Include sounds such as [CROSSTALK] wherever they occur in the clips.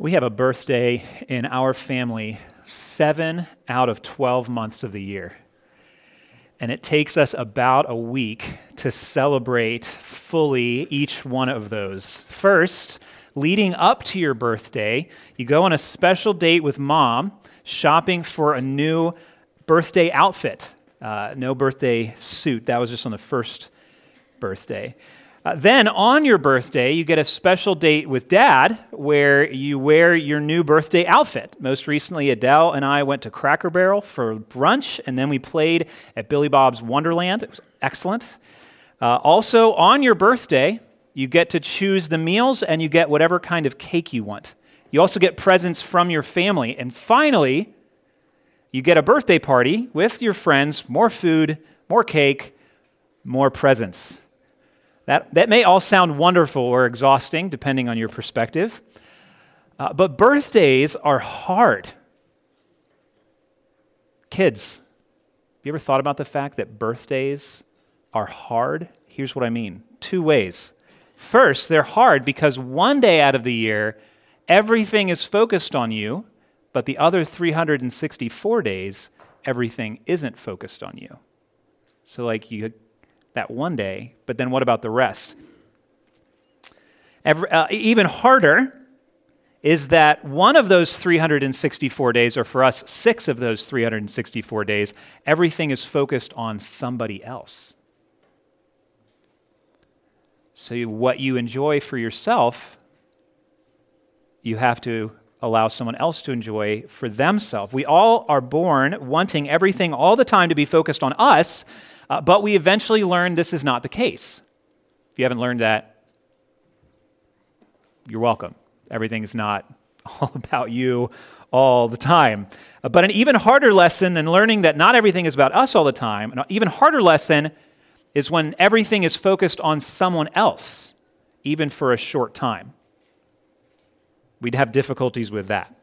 We have a birthday in our family seven out of 12 months of the year. And it takes us about a week to celebrate fully each one of those. First, leading up to your birthday, you go on a special date with mom shopping for a new birthday outfit. Uh, no birthday suit. That was just on the first birthday. Uh, then on your birthday, you get a special date with dad where you wear your new birthday outfit. Most recently, Adele and I went to Cracker Barrel for brunch, and then we played at Billy Bob's Wonderland. It was excellent. Uh, also, on your birthday, you get to choose the meals and you get whatever kind of cake you want. You also get presents from your family. And finally, you get a birthday party with your friends, more food, more cake, more presents. That, that may all sound wonderful or exhausting, depending on your perspective. Uh, but birthdays are hard. Kids, have you ever thought about the fact that birthdays are hard? Here's what I mean two ways. First, they're hard because one day out of the year, everything is focused on you, but the other 364 days, everything isn't focused on you. So, like, you that one day, but then what about the rest? Every, uh, even harder is that one of those 364 days, or for us, six of those 364 days, everything is focused on somebody else. So, what you enjoy for yourself, you have to allow someone else to enjoy for themselves. We all are born wanting everything all the time to be focused on us, uh, but we eventually learn this is not the case. If you haven't learned that, you're welcome. Everything is not [LAUGHS] all about you all the time. Uh, but an even harder lesson than learning that not everything is about us all the time, an even harder lesson is when everything is focused on someone else, even for a short time. We'd have difficulties with that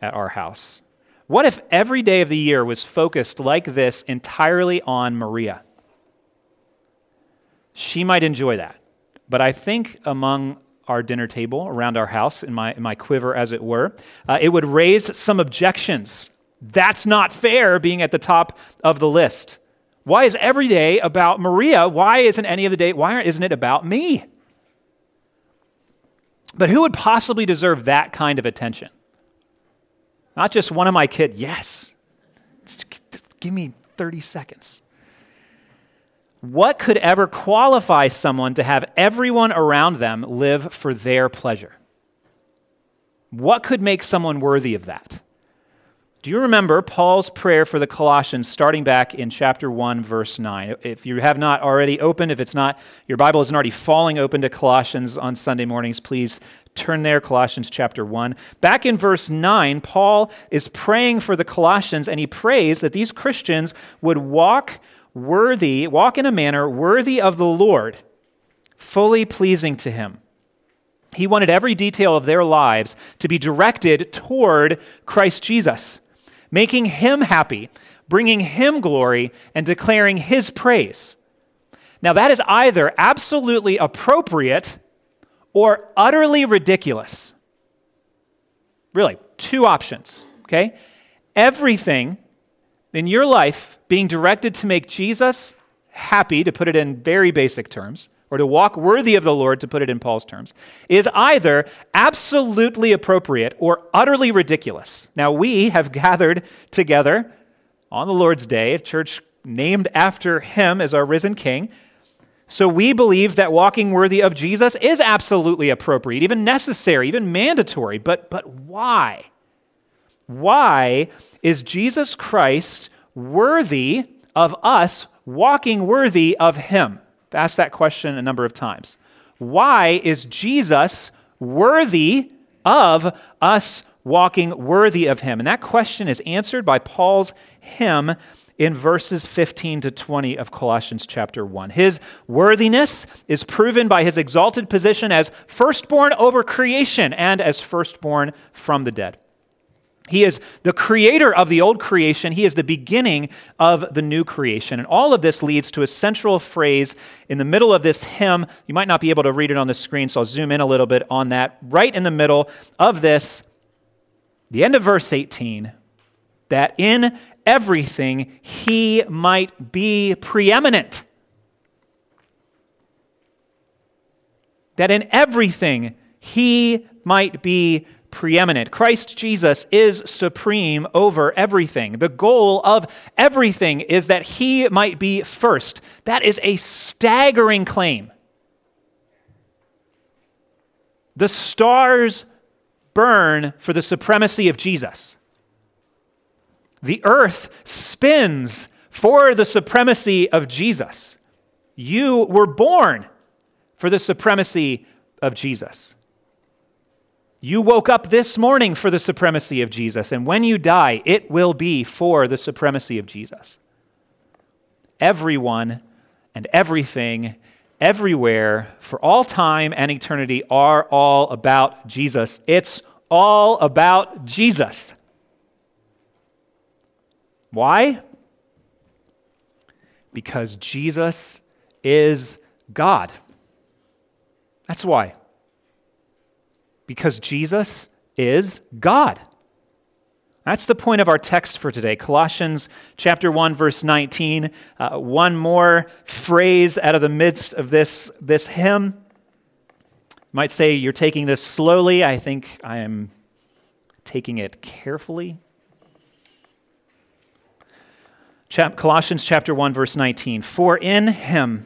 at our house. What if every day of the year was focused like this entirely on Maria? She might enjoy that. But I think among our dinner table around our house, in my, in my quiver, as it were, uh, it would raise some objections. That's not fair being at the top of the list. Why is every day about Maria? Why isn't any of the day, why isn't it about me? But who would possibly deserve that kind of attention? Not just one of my kids. Yes. Give me 30 seconds. What could ever qualify someone to have everyone around them live for their pleasure? What could make someone worthy of that? Do you remember Paul's prayer for the Colossians starting back in chapter 1, verse 9? If you have not already opened, if it's not, your Bible isn't already falling open to Colossians on Sunday mornings, please turn there, Colossians chapter 1. Back in verse 9, Paul is praying for the Colossians, and he prays that these Christians would walk worthy, walk in a manner worthy of the Lord, fully pleasing to him. He wanted every detail of their lives to be directed toward Christ Jesus making him happy, bringing him glory, and declaring his praise. Now, that is either absolutely appropriate or utterly ridiculous. Really, two options, okay? Everything in your life being directed to make Jesus happy, to put it in very basic terms, or to walk worthy of the Lord, to put it in Paul's terms, is either absolutely appropriate or utterly ridiculous. Now, we have gathered together on the Lord's Day, a church named after him as our risen king. So we believe that walking worthy of Jesus is absolutely appropriate, even necessary, even mandatory. But, but why? Why is Jesus Christ worthy of us walking worthy of him? I've asked that question a number of times. Why is Jesus worthy of us walking worthy of him? And that question is answered by Paul's hymn in verses 15 to 20 of Colossians chapter 1. His worthiness is proven by his exalted position as firstborn over creation and as firstborn from the dead. He is the creator of the old creation. He is the beginning of the new creation. And all of this leads to a central phrase in the middle of this hymn. You might not be able to read it on the screen, so I'll zoom in a little bit on that. Right in the middle of this, the end of verse 18, that in everything he might be preeminent. That in everything he might be preeminent. Christ Jesus is supreme over everything. The goal of everything is that he might be first. That is a staggering claim. The stars burn for the supremacy of Jesus. The earth spins for the supremacy of Jesus. You were born for the supremacy of Jesus. You woke up this morning for the supremacy of Jesus, and when you die, it will be for the supremacy of Jesus. Everyone and everything, everywhere, for all time and eternity, are all about Jesus. It's all about Jesus. Why? Because Jesus is God. That's why because Jesus is God. That's the point of our text for today. Colossians chapter 1 verse 19. Uh, one more phrase out of the midst of this, this hymn. You might say you're taking this slowly. I think I am taking it carefully. Chap- Colossians chapter 1 verse 19. For in him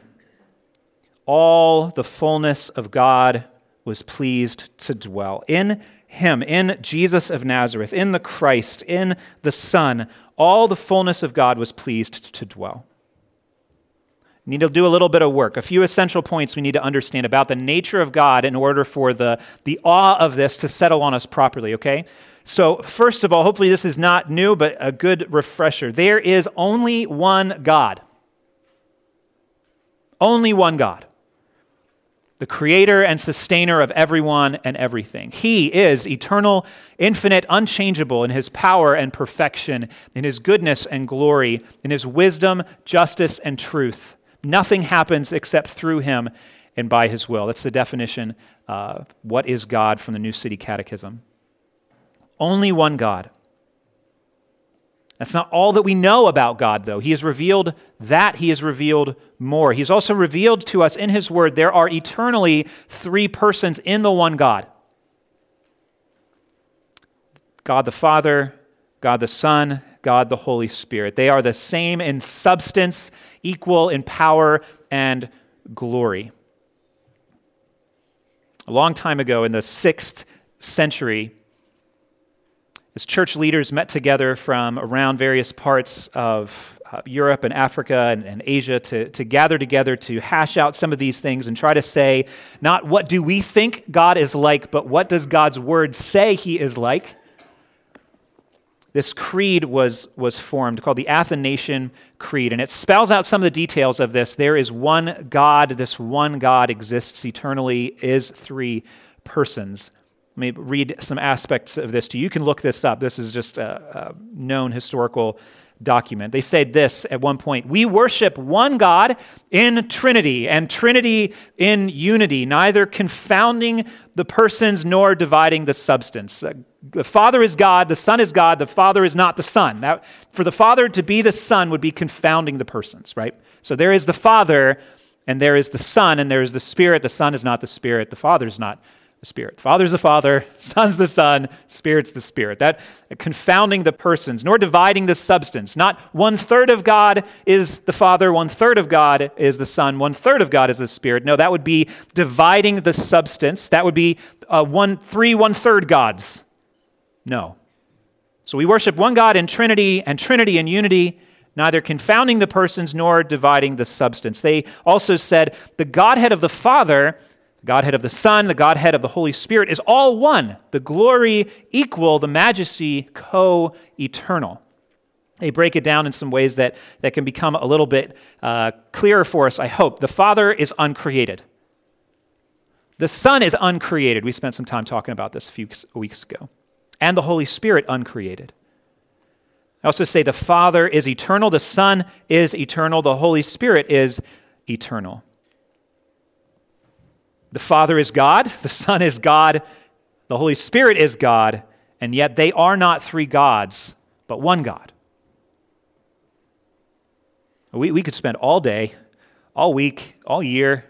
all the fullness of God was pleased to dwell. In him, in Jesus of Nazareth, in the Christ, in the Son, all the fullness of God was pleased to dwell. We need to do a little bit of work. A few essential points we need to understand about the nature of God in order for the, the awe of this to settle on us properly, okay? So, first of all, hopefully this is not new, but a good refresher. There is only one God. Only one God the creator and sustainer of everyone and everything. He is eternal, infinite, unchangeable in his power and perfection, in his goodness and glory, in his wisdom, justice, and truth. Nothing happens except through him and by his will. That's the definition. Uh, what is God from the New City Catechism? Only one God. That's not all that we know about God, though. He has revealed that, He has revealed more. He's also revealed to us in His Word there are eternally three persons in the one God God the Father, God the Son, God the Holy Spirit. They are the same in substance, equal in power and glory. A long time ago, in the sixth century, as church leaders met together from around various parts of uh, Europe and Africa and, and Asia to, to gather together to hash out some of these things and try to say, not what do we think God is like, but what does God's word say he is like? This creed was, was formed called the Athanasian Creed, and it spells out some of the details of this. There is one God, this one God exists eternally, is three persons. Let me read some aspects of this to you. You can look this up. This is just a, a known historical document. They said this at one point We worship one God in Trinity, and Trinity in unity, neither confounding the persons nor dividing the substance. Uh, the Father is God, the Son is God, the Father is not the Son. That, for the Father to be the Son would be confounding the persons, right? So there is the Father, and there is the Son, and there is the Spirit. The Son is not the Spirit, the Father is not the Spirit. Father's the Father, [LAUGHS] Son's the Son, Spirit's the Spirit. That confounding the persons, nor dividing the substance. Not one third of God is the Father, one third of God is the Son, one third of God is the Spirit. No, that would be dividing the substance. That would be uh, one, three one third gods. No. So we worship one God in Trinity and Trinity in unity neither confounding the persons nor dividing the substance. They also said the Godhead of the Father the Godhead of the Son, the Godhead of the Holy Spirit is all one, the glory equal, the majesty co eternal. They break it down in some ways that, that can become a little bit uh, clearer for us, I hope. The Father is uncreated. The Son is uncreated. We spent some time talking about this a few weeks ago. and the Holy Spirit uncreated. I also say the Father is eternal, the Son is eternal, the Holy Spirit is eternal. The Father is God, the Son is God, the Holy Spirit is God, and yet they are not three gods, but one God. We, we could spend all day, all week, all year,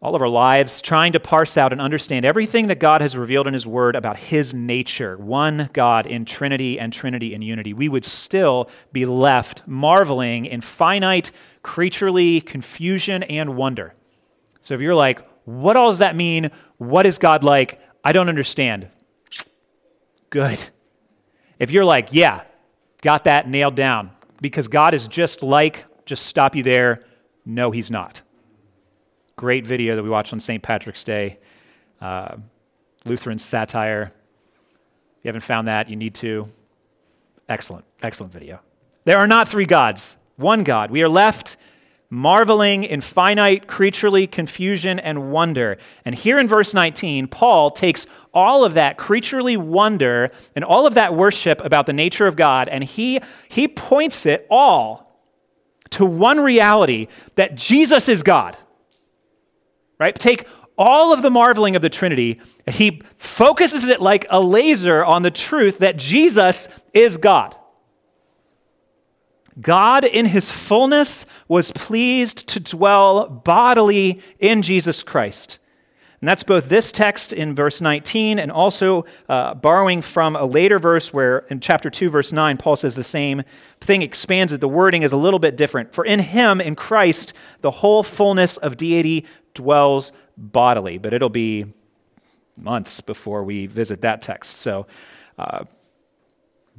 all of our lives trying to parse out and understand everything that God has revealed in His Word about His nature, one God in Trinity and Trinity in unity, we would still be left marveling in finite, creaturely confusion and wonder. So if you're like, what all does that mean? What is God like? I don't understand. Good. If you're like, yeah, got that nailed down, because God is just like, just stop you there. No, He's not. Great video that we watched on St. Patrick's Day, uh, Lutheran satire. If you haven't found that, you need to. Excellent, excellent video. There are not three gods, one God. We are left marveling in finite creaturely confusion and wonder. And here in verse 19, Paul takes all of that creaturely wonder and all of that worship about the nature of God, and he, he points it all to one reality that Jesus is God. Right? Take all of the marveling of the Trinity, he focuses it like a laser on the truth that Jesus is God. God, in his fullness, was pleased to dwell bodily in Jesus Christ. And that's both this text in verse 19 and also uh, borrowing from a later verse where in chapter 2, verse 9, Paul says the same thing, expands it. The wording is a little bit different. For in him, in Christ, the whole fullness of deity dwells bodily. But it'll be months before we visit that text. So, uh,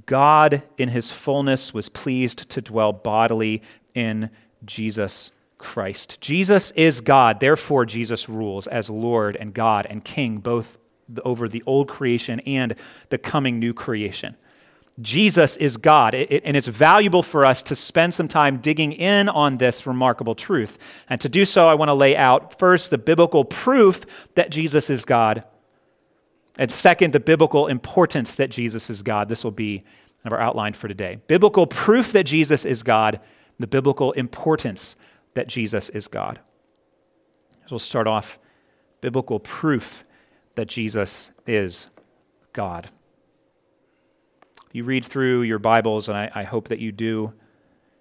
God in his fullness was pleased to dwell bodily in Jesus Christ. Jesus is God, therefore, Jesus rules as Lord and God and King, both over the old creation and the coming new creation. Jesus is God, and it's valuable for us to spend some time digging in on this remarkable truth. And to do so, I want to lay out first the biblical proof that Jesus is God and second, the biblical importance that Jesus is God. This will be our outline for today. Biblical proof that Jesus is God, the biblical importance that Jesus is God. So we'll start off biblical proof that Jesus is God. You read through your Bibles, and I, I hope that you do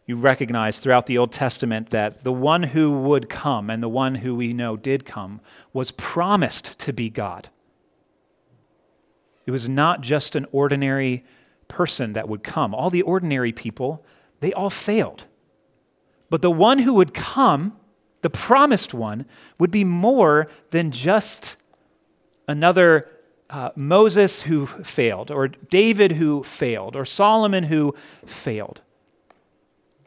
you recognize throughout the Old Testament that the one who would come and the one who we know did come was promised to be God. It was not just an ordinary person that would come. All the ordinary people, they all failed. But the one who would come, the promised one, would be more than just another uh, Moses who failed, or David who failed, or Solomon who failed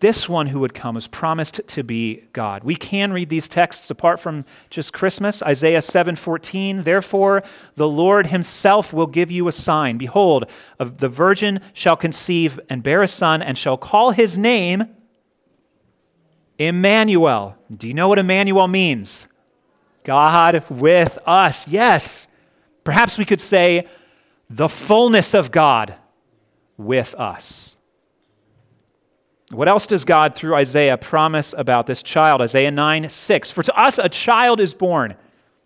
this one who would come is promised to be God. We can read these texts apart from just Christmas. Isaiah 7:14, therefore the Lord himself will give you a sign. Behold, the virgin shall conceive and bear a son and shall call his name Emmanuel. Do you know what Emmanuel means? God with us. Yes. Perhaps we could say the fullness of God with us. What else does God, through Isaiah, promise about this child? Isaiah 9 6. For to us a child is born,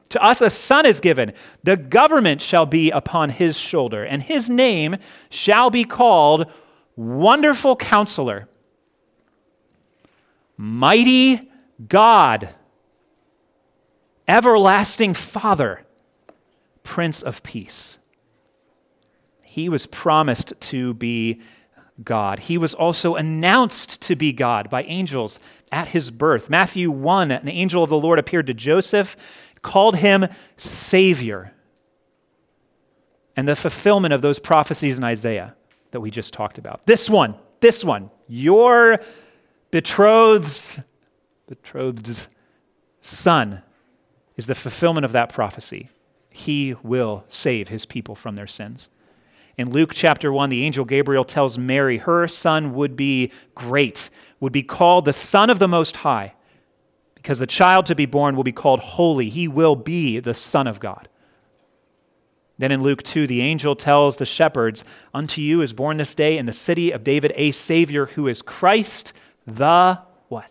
to us a son is given. The government shall be upon his shoulder, and his name shall be called Wonderful Counselor, Mighty God, Everlasting Father, Prince of Peace. He was promised to be God. He was also announced to be God by angels at his birth. Matthew 1, an angel of the Lord appeared to Joseph, called him Savior. And the fulfillment of those prophecies in Isaiah that we just talked about. This one, this one, your betrothed's, betrothed's son is the fulfillment of that prophecy. He will save his people from their sins. In Luke chapter 1, the angel Gabriel tells Mary her son would be great, would be called the Son of the Most High, because the child to be born will be called holy. He will be the Son of God. Then in Luke 2, the angel tells the shepherds, Unto you is born this day in the city of David a Savior who is Christ the what?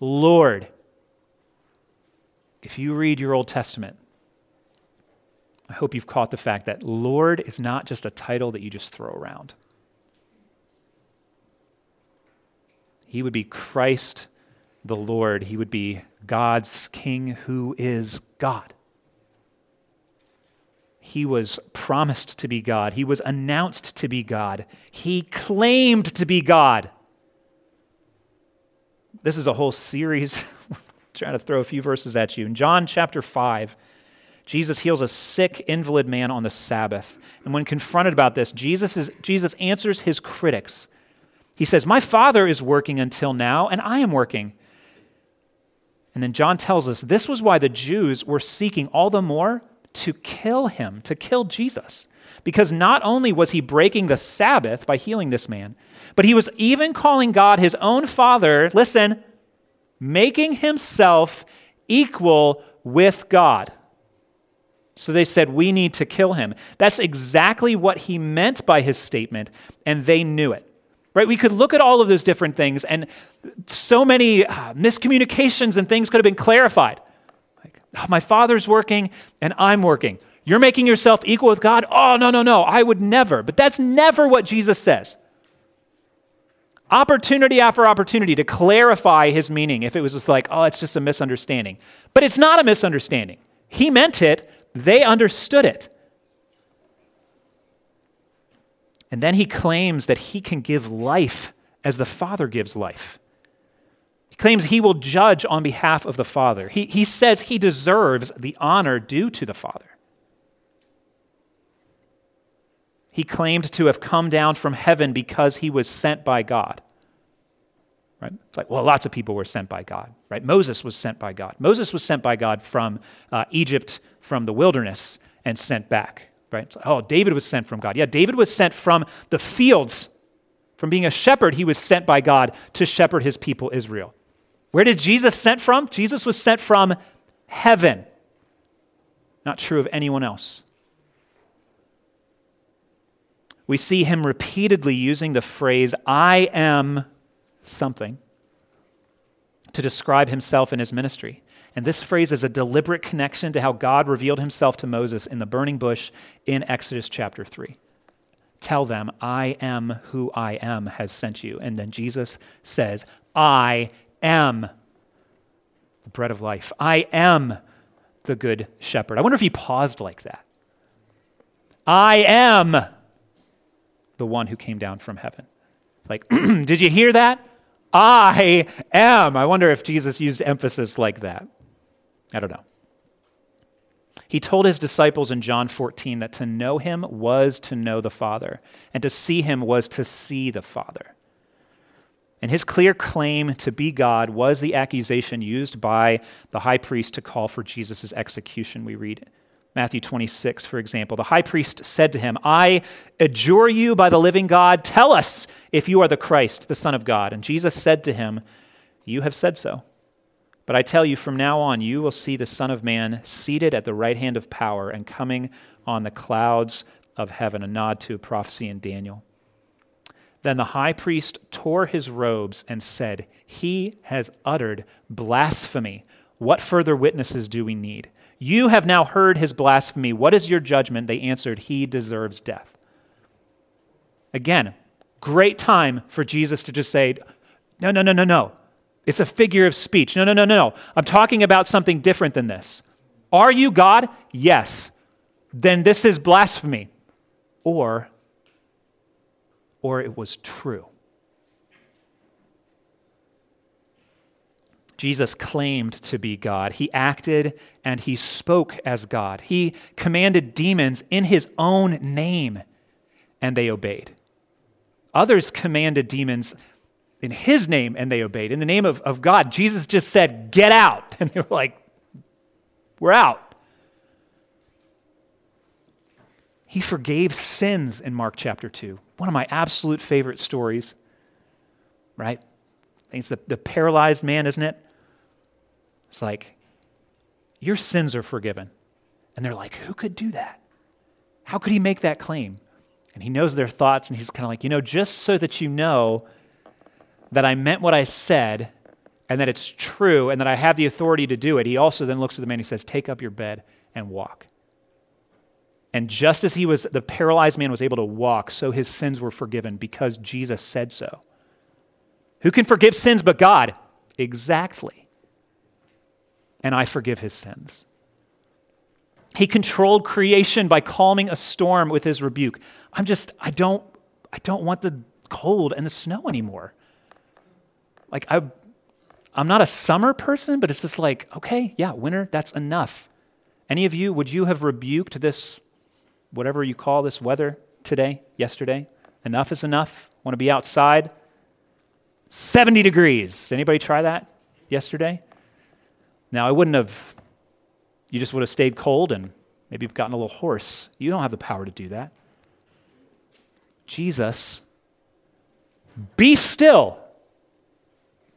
Lord. If you read your Old Testament, I hope you've caught the fact that Lord is not just a title that you just throw around. He would be Christ the Lord. He would be God's King who is God. He was promised to be God. He was announced to be God. He claimed to be God. This is a whole series. [LAUGHS] trying to throw a few verses at you. In John chapter 5, Jesus heals a sick invalid man on the Sabbath. And when confronted about this, Jesus, is, Jesus answers his critics. He says, My Father is working until now, and I am working. And then John tells us this was why the Jews were seeking all the more to kill him, to kill Jesus. Because not only was he breaking the Sabbath by healing this man, but he was even calling God his own Father, listen, making himself equal with God. So they said, We need to kill him. That's exactly what he meant by his statement, and they knew it. Right? We could look at all of those different things, and so many uh, miscommunications and things could have been clarified. Like My father's working and I'm working. You're making yourself equal with God? Oh, no, no, no. I would never. But that's never what Jesus says. Opportunity after opportunity to clarify his meaning if it was just like, oh, it's just a misunderstanding. But it's not a misunderstanding. He meant it, they understood it. And then he claims that he can give life as the Father gives life. He claims he will judge on behalf of the Father. He, he says he deserves the honor due to the Father. He claimed to have come down from heaven because he was sent by God. Right? It's like, well, lots of people were sent by God, right? Moses was sent by God. Moses was sent by God from uh, Egypt, from the wilderness, and sent back, right? Like, oh, David was sent from God. Yeah, David was sent from the fields. From being a shepherd, he was sent by God to shepherd his people, Israel. Where did Jesus sent from? Jesus was sent from heaven. Not true of anyone else. We see him repeatedly using the phrase, I am something, to describe himself and his ministry. And this phrase is a deliberate connection to how God revealed himself to Moses in the burning bush in Exodus chapter 3. Tell them, I am who I am has sent you. And then Jesus says, I am the bread of life. I am the good shepherd. I wonder if he paused like that. I am the one who came down from heaven. Like, [CLEARS THROAT] did you hear that? I am. I wonder if Jesus used emphasis like that. I don't know. He told his disciples in John 14 that to know him was to know the Father, and to see him was to see the Father. And his clear claim to be God was the accusation used by the high priest to call for Jesus' execution, we read. Matthew 26, for example. The high priest said to him, I adjure you by the living God, tell us if you are the Christ, the Son of God. And Jesus said to him, You have said so. But I tell you, from now on, you will see the Son of Man seated at the right hand of power and coming on the clouds of heaven. A nod to a prophecy in Daniel. Then the high priest tore his robes and said, He has uttered blasphemy. What further witnesses do we need? You have now heard his blasphemy. What is your judgment? They answered, He deserves death. Again, great time for Jesus to just say, No, no, no, no, no. It's a figure of speech. No, no, no, no, no. I'm talking about something different than this. Are you God? Yes. Then this is blasphemy. Or or it was true. Jesus claimed to be God. He acted and he spoke as God. He commanded demons in his own name, and they obeyed. Others commanded demons in his name, and they obeyed. In the name of, of God, Jesus just said, Get out. [LAUGHS] And they were like, We're out. He forgave sins in Mark chapter 2. One of my absolute favorite stories, right? It's the, the paralyzed man, isn't it? It's like, your sins are forgiven. And they're like, who could do that? How could he make that claim? And he knows their thoughts, and he's kind of like, you know, just so that you know that I meant what I said and that it's true and that I have the authority to do it, he also then looks at the man and he says, Take up your bed and walk. And just as he was, the paralyzed man was able to walk, so his sins were forgiven because Jesus said so. Who can forgive sins but God? Exactly. And I forgive his sins. He controlled creation by calming a storm with his rebuke. I'm just, I don't, I don't want the cold and the snow anymore. Like, I, I'm not a summer person, but it's just like, okay, yeah, winter, that's enough. Any of you, would you have rebuked this, whatever you call this weather today, yesterday? Enough is enough. Want to be outside? 70 degrees. Anybody try that yesterday? Now, I wouldn't have, you just would have stayed cold and maybe gotten a little hoarse. You don't have the power to do that. Jesus, be still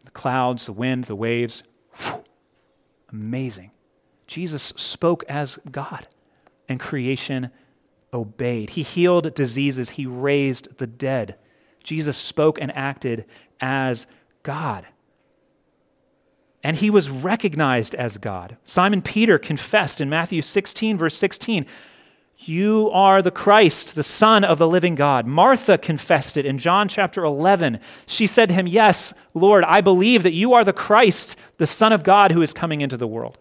the clouds, the wind, the waves. Whew, amazing. Jesus spoke as God, and creation obeyed. He healed diseases, he raised the dead. Jesus spoke and acted as God. And he was recognized as God. Simon Peter confessed in Matthew 16, verse 16, you are the Christ, the Son of the living God. Martha confessed it in John chapter 11. She said to him, Yes, Lord, I believe that you are the Christ, the Son of God who is coming into the world.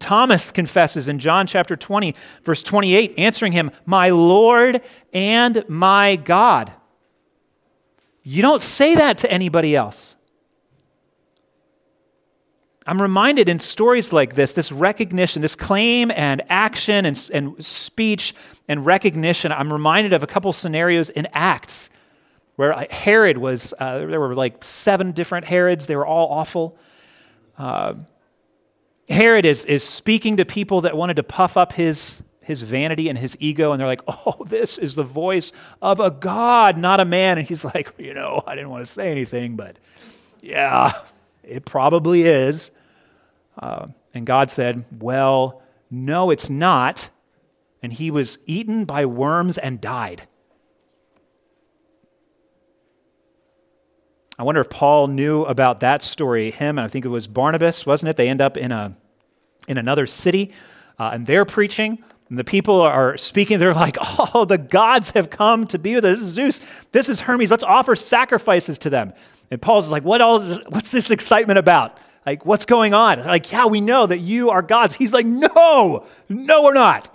Thomas confesses in John chapter 20, verse 28, answering him, My Lord and my God. You don't say that to anybody else. I'm reminded in stories like this, this recognition, this claim and action and, and speech and recognition, I'm reminded of a couple scenarios in Acts where Herod was, uh, there were like seven different Herods, they were all awful. Uh, Herod is, is speaking to people that wanted to puff up his, his vanity and his ego, and they're like, [LAUGHS] oh, this is the voice of a God, not a man. And he's like, you know, I didn't want to say anything, but yeah, it probably is. Uh, and God said, Well, no, it's not. And he was eaten by worms and died. I wonder if Paul knew about that story. Him, and I think it was Barnabas, wasn't it? They end up in, a, in another city, uh, and they're preaching. And the people are speaking. They're like, [LAUGHS] oh, the gods have come to be with us. This is Zeus. This is Hermes. Let's offer sacrifices to them. And Paul's like, what else, what's this excitement about? Like, what's going on? Like, yeah, we know that you are God's. He's like, no, no, we're not.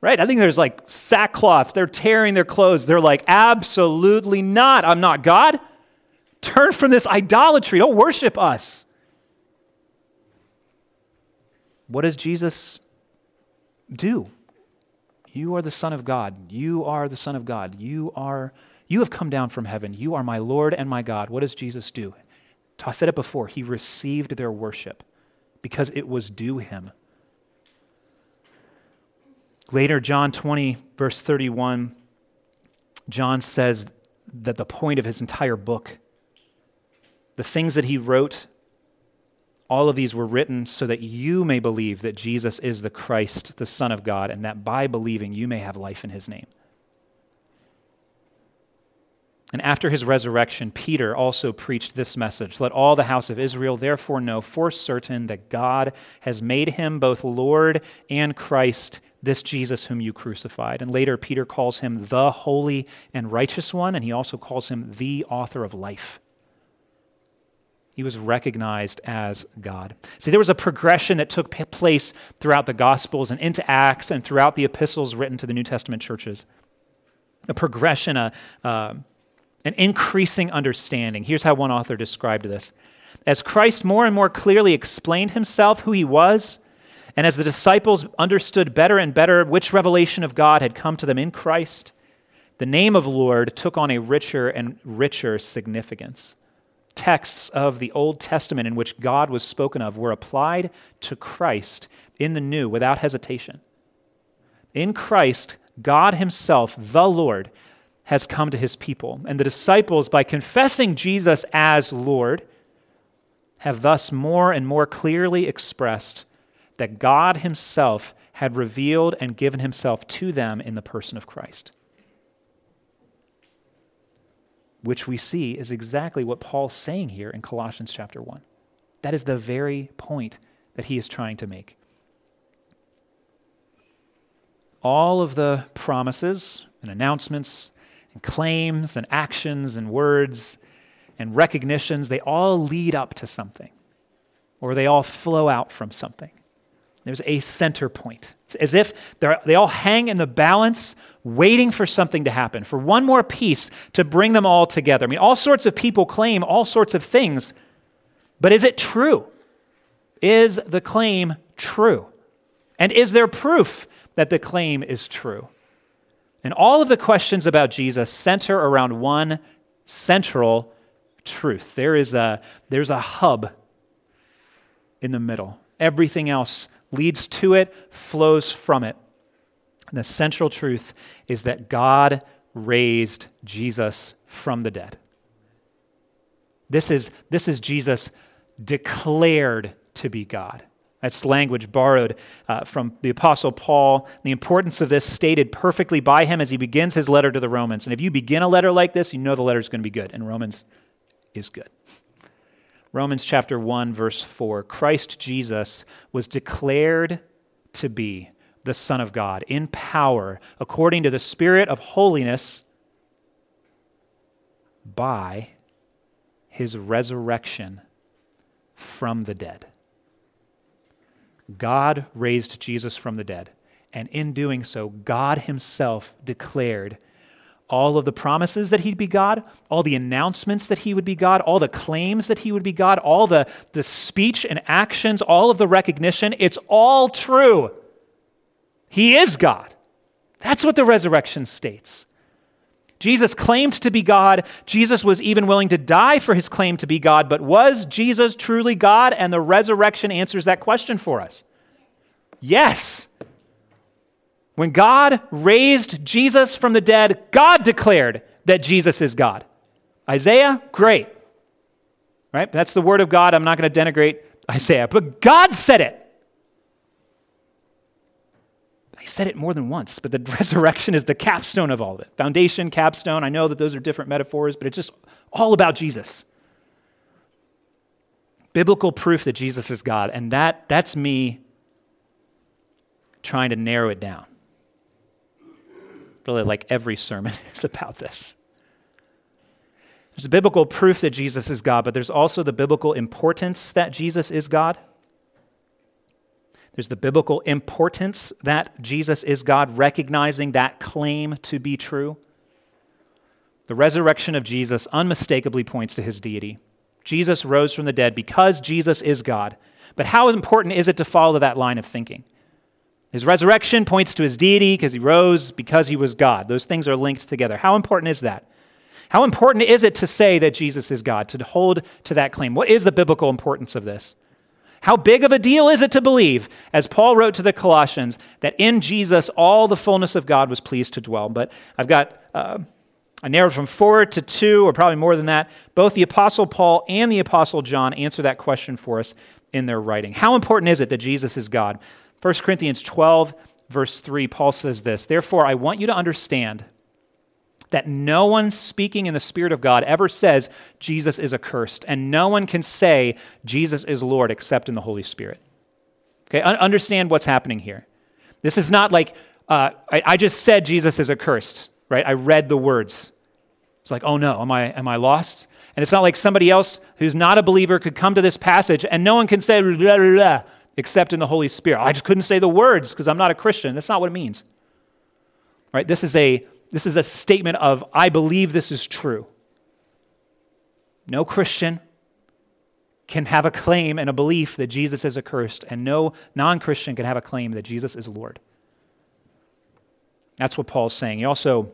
Right? I think there's like sackcloth. They're tearing their clothes. They're like, absolutely not. I'm not God. Turn from this idolatry. Don't worship us. What does Jesus do? You are the Son of God. You are the Son of God. You are you have come down from heaven. You are my Lord and my God. What does Jesus do? I said it before. He received their worship because it was due him. Later, John 20, verse 31, John says that the point of his entire book, the things that he wrote, all of these were written so that you may believe that Jesus is the Christ, the Son of God, and that by believing you may have life in his name. And after his resurrection, Peter also preached this message Let all the house of Israel therefore know for certain that God has made him both Lord and Christ, this Jesus whom you crucified. And later, Peter calls him the holy and righteous one, and he also calls him the author of life. He was recognized as God. See, there was a progression that took place throughout the Gospels and into Acts and throughout the epistles written to the New Testament churches. A progression, a, uh, an increasing understanding. Here's how one author described this As Christ more and more clearly explained himself, who he was, and as the disciples understood better and better which revelation of God had come to them in Christ, the name of Lord took on a richer and richer significance. Texts of the Old Testament in which God was spoken of were applied to Christ in the New without hesitation. In Christ, God Himself, the Lord, has come to his people. And the disciples, by confessing Jesus as Lord, have thus more and more clearly expressed that God himself had revealed and given himself to them in the person of Christ. Which we see is exactly what Paul's saying here in Colossians chapter 1. That is the very point that he is trying to make. All of the promises and announcements and claims and actions and words and recognitions, they all lead up to something or they all flow out from something. There's a center point. It's as if they all hang in the balance, waiting for something to happen, for one more piece to bring them all together. I mean, all sorts of people claim all sorts of things, but is it true? Is the claim true? And is there proof that the claim is true? And all of the questions about Jesus center around one central truth. There is a, there's a hub in the middle. Everything else leads to it, flows from it. And the central truth is that God raised Jesus from the dead. This is, this is Jesus declared to be God. That's language borrowed uh, from the Apostle Paul. The importance of this stated perfectly by him as he begins his letter to the Romans. And if you begin a letter like this, you know the letter is going to be good. And Romans is good. Romans chapter 1, verse 4 Christ Jesus was declared to be the Son of God in power, according to the Spirit of holiness, by his resurrection from the dead. God raised Jesus from the dead, and in doing so, God himself declared all of the promises that he'd be God, all the announcements that he would be God, all the claims that he would be God, all the, the speech and actions, all of the recognition, it's all true. He is God. That's what the resurrection states. Jesus claimed to be God. Jesus was even willing to die for his claim to be God, but was Jesus truly God? And the resurrection answers that question for us. Yes. When God raised Jesus from the dead, God declared that Jesus is God. Isaiah, great. Right? That's the word of God. I'm not going to denigrate Isaiah, but God said it. He said it more than once, but the [LAUGHS] resurrection is the capstone of all of it. Foundation, capstone. I know that those are different metaphors, but it's just all about Jesus. Biblical proof that Jesus is God, and that that's me trying to narrow it down really like every sermon [LAUGHS] is about this. There's a biblical proof that Jesus is God, but there's also the biblical importance that Jesus is God. There's the biblical importance that Jesus is God, recognizing that claim to be true. The resurrection of Jesus unmistakably points to his deity. Jesus rose from the dead because Jesus is God. But how important is it to follow that line of thinking? His resurrection points to his deity because he rose because he was God. Those things are linked together. How important is that? How important is it to say that Jesus is God, to hold to that claim? What is the biblical importance of this? How big of a deal is it to believe, as Paul wrote to the Colossians, that in Jesus all the fullness of God was pleased to dwell? But I've got, uh, I narrowed from four to two, or probably more than that. Both the Apostle Paul and the Apostle John answer that question for us in their writing. How important is it that Jesus is God? 1 Corinthians 12, verse 3, Paul says this Therefore, I want you to understand that no one speaking in the Spirit of God ever says Jesus is accursed, and no one can say Jesus is Lord except in the Holy Spirit. Okay, understand what's happening here. This is not like, uh, I, I just said Jesus is accursed, right? I read the words. It's like, oh no, am I, am I lost? And it's not like somebody else who's not a believer could come to this passage and no one can say, blah, [LAUGHS] blah, blah, except in the Holy Spirit. I just couldn't say the words because I'm not a Christian. That's not what it means. Right? This is a this is a statement of I believe this is true. No Christian can have a claim and a belief that Jesus is accursed, and no non Christian can have a claim that Jesus is Lord. That's what Paul's saying. He also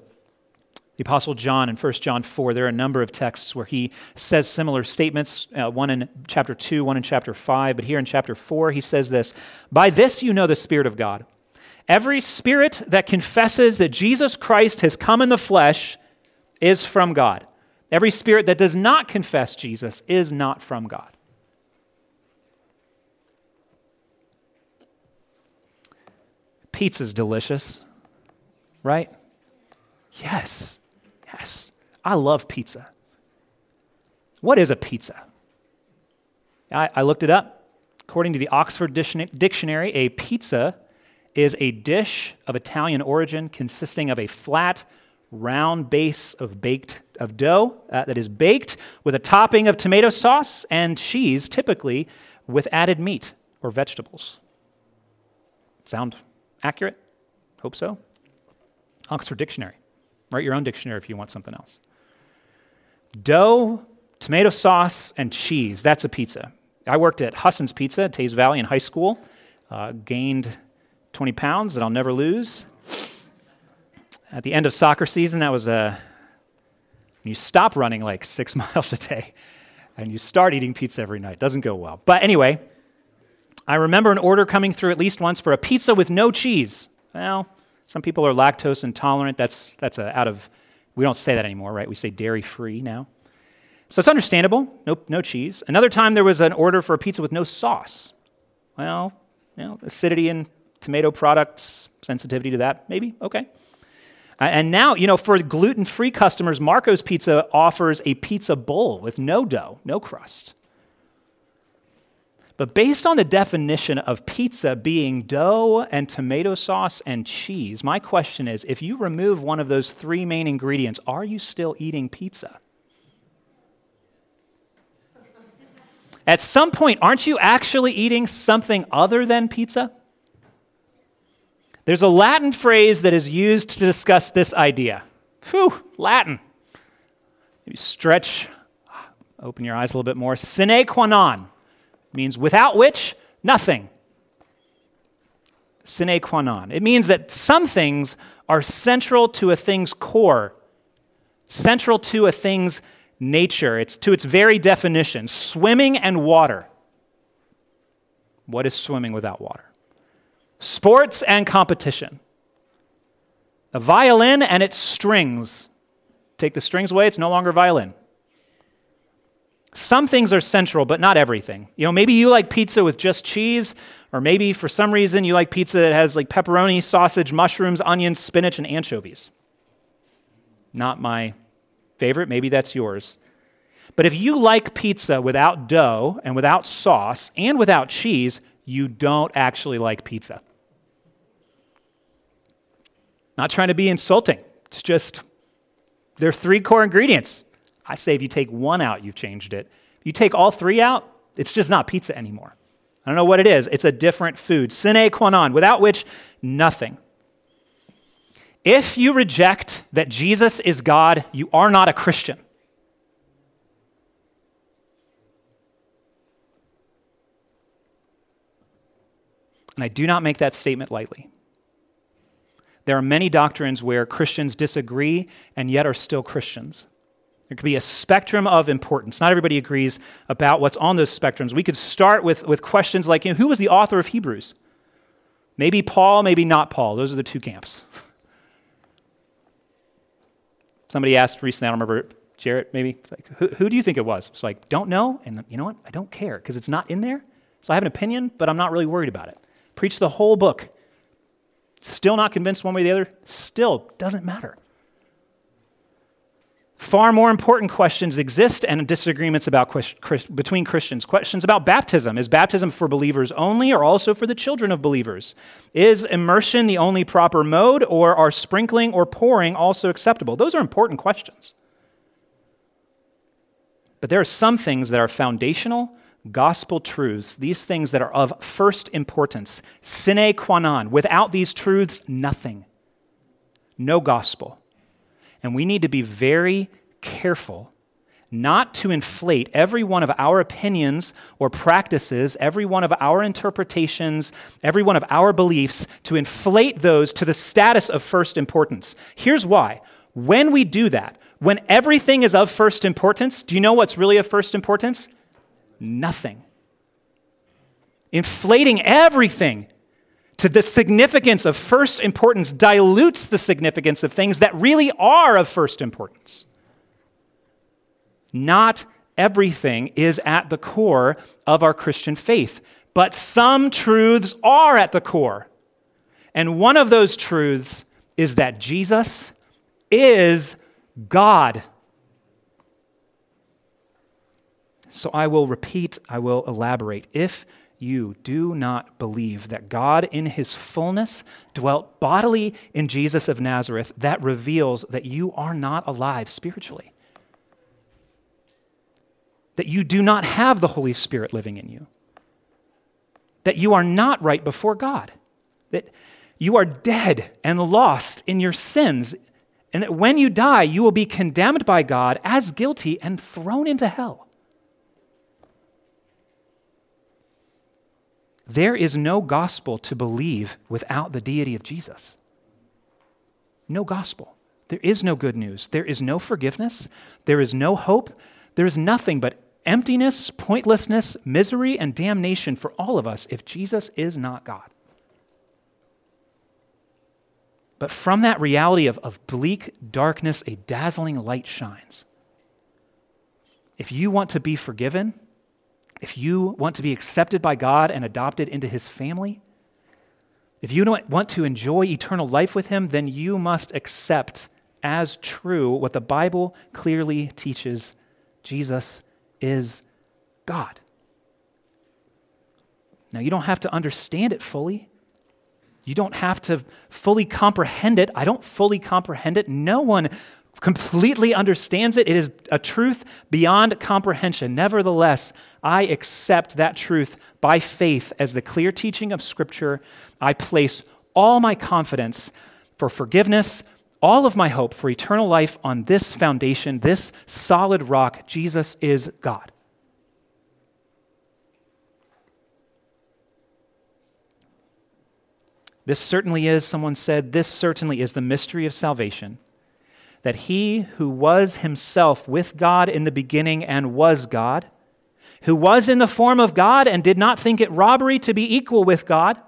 the Apostle John in 1 John 4, there are a number of texts where he says similar statements, uh, one in chapter 2, one in chapter 5, but here in chapter 4, he says this By this you know the Spirit of God. Every spirit that confesses that Jesus Christ has come in the flesh is from God. Every spirit that does not confess Jesus is not from God. Pizza's delicious, right? Yes, yes. I love pizza. What is a pizza? I, I looked it up. According to the Oxford Dictionary, a pizza is a dish of Italian origin consisting of a flat, round base of baked of dough uh, that is baked with a topping of tomato sauce and cheese, typically with added meat or vegetables. Sound accurate? Hope so. Oxford Dictionary. Write your own dictionary if you want something else. Dough, tomato sauce, and cheese. That's a pizza. I worked at Husson's Pizza Teays Valley in high school, uh, gained 20 pounds that I'll never lose. At the end of soccer season, that was uh, a. You stop running like [LAUGHS] six miles a day and you start eating pizza every night. Doesn't go well. But anyway, I remember an order coming through at least once for a pizza with no cheese. Well, some people are lactose intolerant. That's, that's a, out of, we don't say that anymore, right? We say dairy free now. So it's understandable, Nope, no cheese. Another time there was an order for a pizza with no sauce. Well, you know, acidity in tomato products, sensitivity to that, maybe, okay. Uh, and now, you know, for gluten free customers, Marco's Pizza offers a pizza bowl with no dough, no crust. But based on the definition of pizza being dough and tomato sauce and cheese, my question is if you remove one of those three main ingredients, are you still eating pizza? At some point, aren't you actually eating something other than pizza? There's a Latin phrase that is used to discuss this idea. Whew, Latin. Maybe stretch, open your eyes a little bit more. Sine qua non means without which, nothing. Sine qua non. It means that some things are central to a thing's core, central to a thing's nature, it's to its very definition swimming and water. What is swimming without water? Sports and competition. A violin and its strings. Take the strings away, it's no longer violin. Some things are central, but not everything. You know, maybe you like pizza with just cheese, or maybe for some reason you like pizza that has like pepperoni, sausage, mushrooms, onions, spinach, and anchovies. Not my favorite, maybe that's yours. But if you like pizza without dough and without sauce and without cheese, you don't actually like pizza. Not trying to be insulting. It's just there are three core ingredients. I say if you take one out, you've changed it. If you take all three out, it's just not pizza anymore. I don't know what it is. It's a different food. Sine qua non, without which, nothing. If you reject that Jesus is God, you are not a Christian. And I do not make that statement lightly. There are many doctrines where Christians disagree and yet are still Christians. There could be a spectrum of importance. Not everybody agrees about what's on those spectrums. We could start with, with questions like you know, who was the author of Hebrews? Maybe Paul, maybe not Paul. Those are the two camps. [LAUGHS] Somebody asked recently, I don't remember, Jarrett maybe, like, who, who do you think it was? It's like, don't know, and you know what? I don't care because it's not in there. So I have an opinion, but I'm not really worried about it. Preach the whole book. Still not convinced one way or the other? Still doesn't matter. Far more important questions exist and disagreements about between Christians. Questions about baptism. Is baptism for believers only or also for the children of believers? Is immersion the only proper mode or are sprinkling or pouring also acceptable? Those are important questions. But there are some things that are foundational gospel truths, these things that are of first importance, sine qua non. Without these truths, nothing. No gospel. And we need to be very careful not to inflate every one of our opinions or practices, every one of our interpretations, every one of our beliefs, to inflate those to the status of first importance. Here's why. When we do that, when everything is of first importance, do you know what's really of first importance? Nothing. Inflating everything to the significance of first importance dilutes the significance of things that really are of first importance. Not everything is at the core of our Christian faith, but some truths are at the core. And one of those truths is that Jesus is God. So I will repeat, I will elaborate. If you do not believe that God in his fullness dwelt bodily in Jesus of Nazareth, that reveals that you are not alive spiritually. That you do not have the Holy Spirit living in you. That you are not right before God. That you are dead and lost in your sins. And that when you die, you will be condemned by God as guilty and thrown into hell. There is no gospel to believe without the deity of Jesus. No gospel. There is no good news. There is no forgiveness. There is no hope. There is nothing but emptiness, pointlessness, misery, and damnation for all of us if Jesus is not God. But from that reality of, of bleak darkness, a dazzling light shines. If you want to be forgiven, if you want to be accepted by God and adopted into his family, if you want to enjoy eternal life with him, then you must accept as true what the Bible clearly teaches Jesus is God. Now, you don't have to understand it fully. You don't have to fully comprehend it. I don't fully comprehend it. No one completely understands it. It is a truth beyond comprehension. Nevertheless, I accept that truth by faith as the clear teaching of Scripture. I place all my confidence for forgiveness, all of my hope for eternal life on this foundation, this solid rock. Jesus is God. This certainly is, someone said, this certainly is the mystery of salvation that he who was himself with God in the beginning and was God, who was in the form of God and did not think it robbery to be equal with God,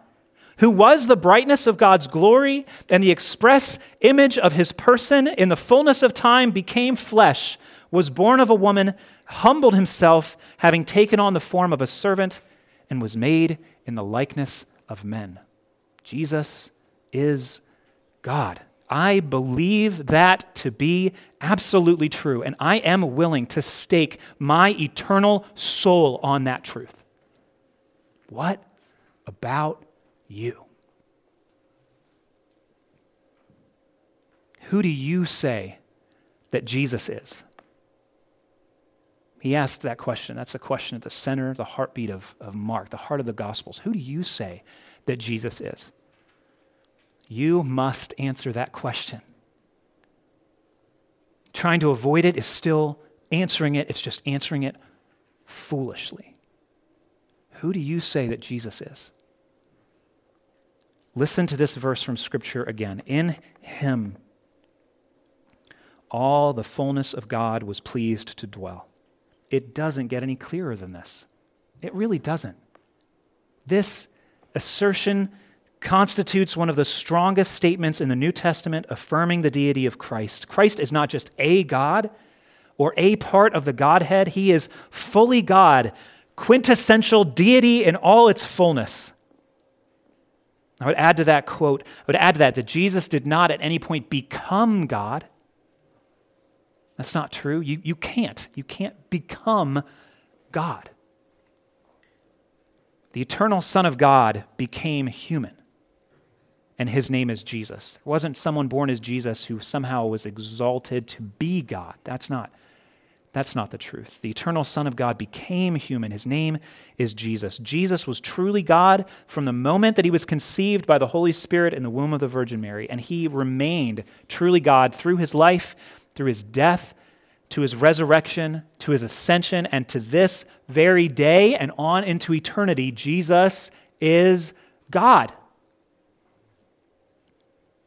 who was the brightness of God's glory and the express image of his person, in the fullness of time became flesh, was born of a woman, humbled himself, having taken on the form of a servant, and was made in the likeness of men. Jesus is God. I believe that to be absolutely true, and I am willing to stake my eternal soul on that truth. What about you? Who do you say that Jesus is? He asked that question. That's a question at the center, the heartbeat of, of Mark, the heart of the Gospels. Who do you say that Jesus is? You must answer that question. Trying to avoid it is still answering it, it's just answering it foolishly. Who do you say that Jesus is? Listen to this verse from Scripture again. In him, all the fullness of God was pleased to dwell. It doesn't get any clearer than this. It really doesn't. This assertion constitutes one of the strongest statements in the New Testament affirming the deity of Christ. Christ is not just a God or a part of the Godhead, he is fully God, quintessential deity in all its fullness. I would add to that quote, I would add to that that Jesus did not at any point become God. That's not true. You, you can't. You can't become God. The eternal Son of God became human and his name is Jesus. There wasn't someone born as Jesus who somehow was exalted to be God. That's not. That's not the truth. The eternal Son of God became human. His name is Jesus. Jesus was truly God from the moment that he was conceived by the Holy Spirit in the womb of the Virgin Mary, and he remained truly God through his life, through his death, to his resurrection, to his ascension, and to this very day and on into eternity. Jesus is God.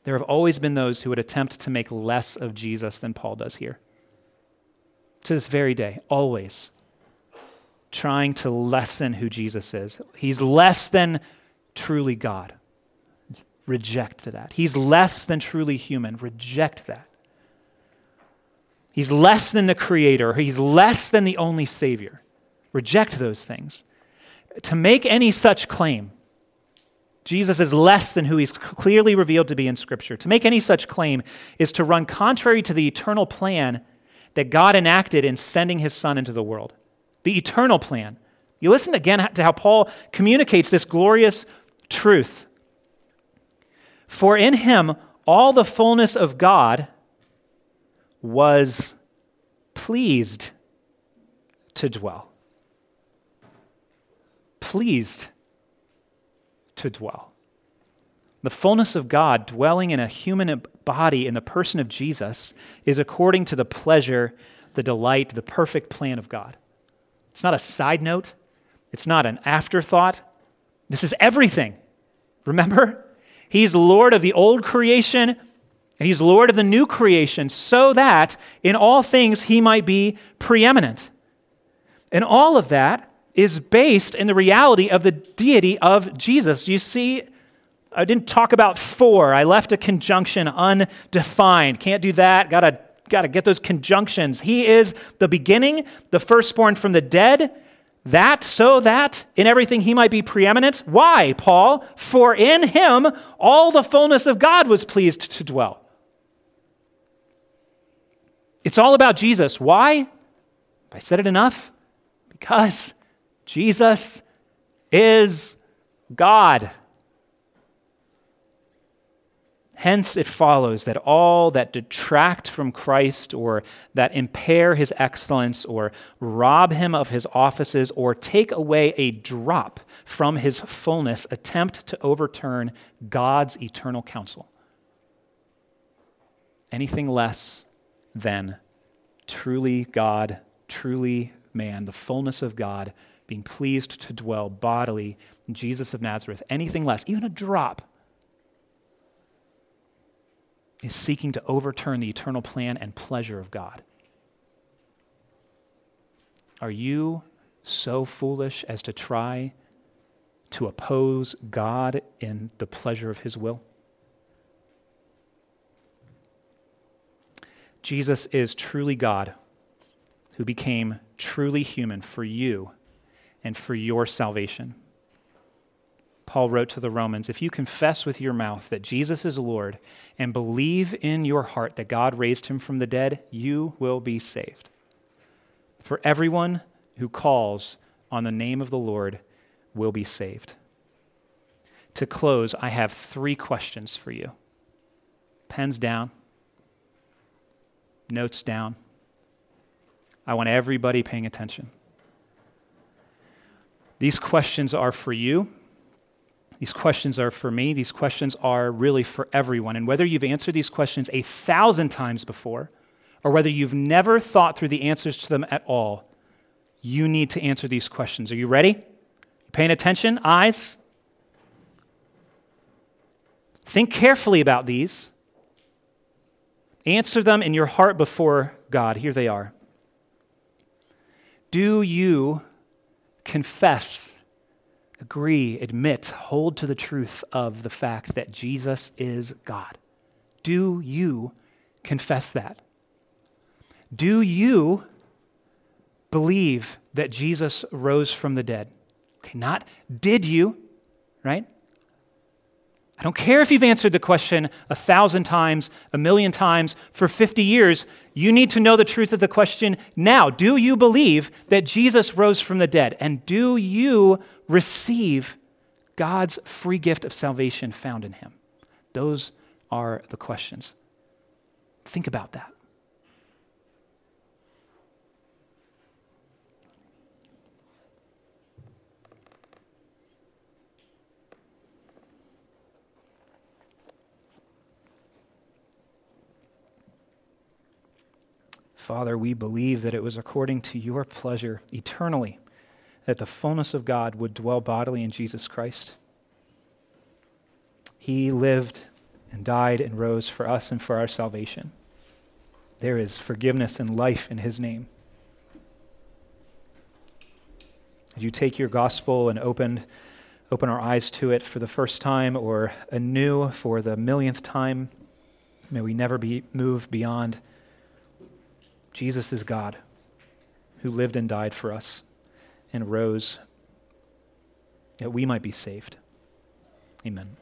There have always been those who would attempt to make less of Jesus than Paul does here. To this very day, always trying to lessen who Jesus is. He's less than truly God. Reject that. He's less than truly human. Reject that. He's less than the creator. He's less than the only savior. Reject those things. To make any such claim Jesus is less than who he's clearly revealed to be in Scripture. To make any such claim is to run contrary to the eternal plan that God enacted in sending his Son into the world. The eternal plan. You listen again to how Paul communicates this glorious truth. For in him all the fullness of God was pleased to dwell. Pleased to dwell. The fullness of God dwelling in a human body in the person of Jesus is according to the pleasure, the delight, the perfect plan of God. It's not a side note, it's not an afterthought. This is everything. Remember? He's Lord of the old creation and He's Lord of the new creation so that in all things He might be preeminent. And all of that is based in the reality of the deity of Jesus. You see, I didn't talk about for. I left a conjunction undefined. Can't do that. Gotta, gotta get those conjunctions. He is the beginning, the firstborn from the dead. That so that in everything he might be preeminent. Why, Paul? For in him all the fullness of God was pleased to dwell. It's all about Jesus. Why? Have I said it enough? Because Jesus is God. Hence, it follows that all that detract from Christ or that impair his excellence or rob him of his offices or take away a drop from his fullness attempt to overturn God's eternal counsel. Anything less than truly God, truly man, the fullness of God being pleased to dwell bodily in Jesus of Nazareth, anything less, even a drop, is seeking to overturn the eternal plan and pleasure of God. Are you so foolish as to try to oppose God in the pleasure of his will? Jesus is truly God who became truly human for you and for your salvation. Paul wrote to the Romans If you confess with your mouth that Jesus is Lord and believe in your heart that God raised him from the dead, you will be saved. For everyone who calls on the name of the Lord will be saved. To close, I have three questions for you. Pens down, notes down. I want everybody paying attention. These questions are for you. These questions are for me. These questions are really for everyone. And whether you've answered these questions a thousand times before, or whether you've never thought through the answers to them at all, you need to answer these questions. Are you ready? Paying attention? Eyes? Think carefully about these. Answer them in your heart before God. Here they are. Do you confess, agree, admit, hold to the truth of the fact that Jesus is God? Do you confess that? Do you believe that Jesus rose from the dead? Okay, not did you, right? I don't care if you've answered the question a thousand times, a million times, for 50 years. You need to know the truth of the question now. Do you believe that Jesus rose from the dead? And do you receive God's free gift of salvation found in him? Those are the questions. Think about that. Father, we believe that it was according to your pleasure eternally that the fullness of God would dwell bodily in Jesus Christ. He lived and died and rose for us and for our salvation. There is forgiveness and life in his name. As you take your gospel and open, open our eyes to it for the first time or anew for the millionth time, may we never be moved beyond Jesus is God who lived and died for us and rose that we might be saved. Amen.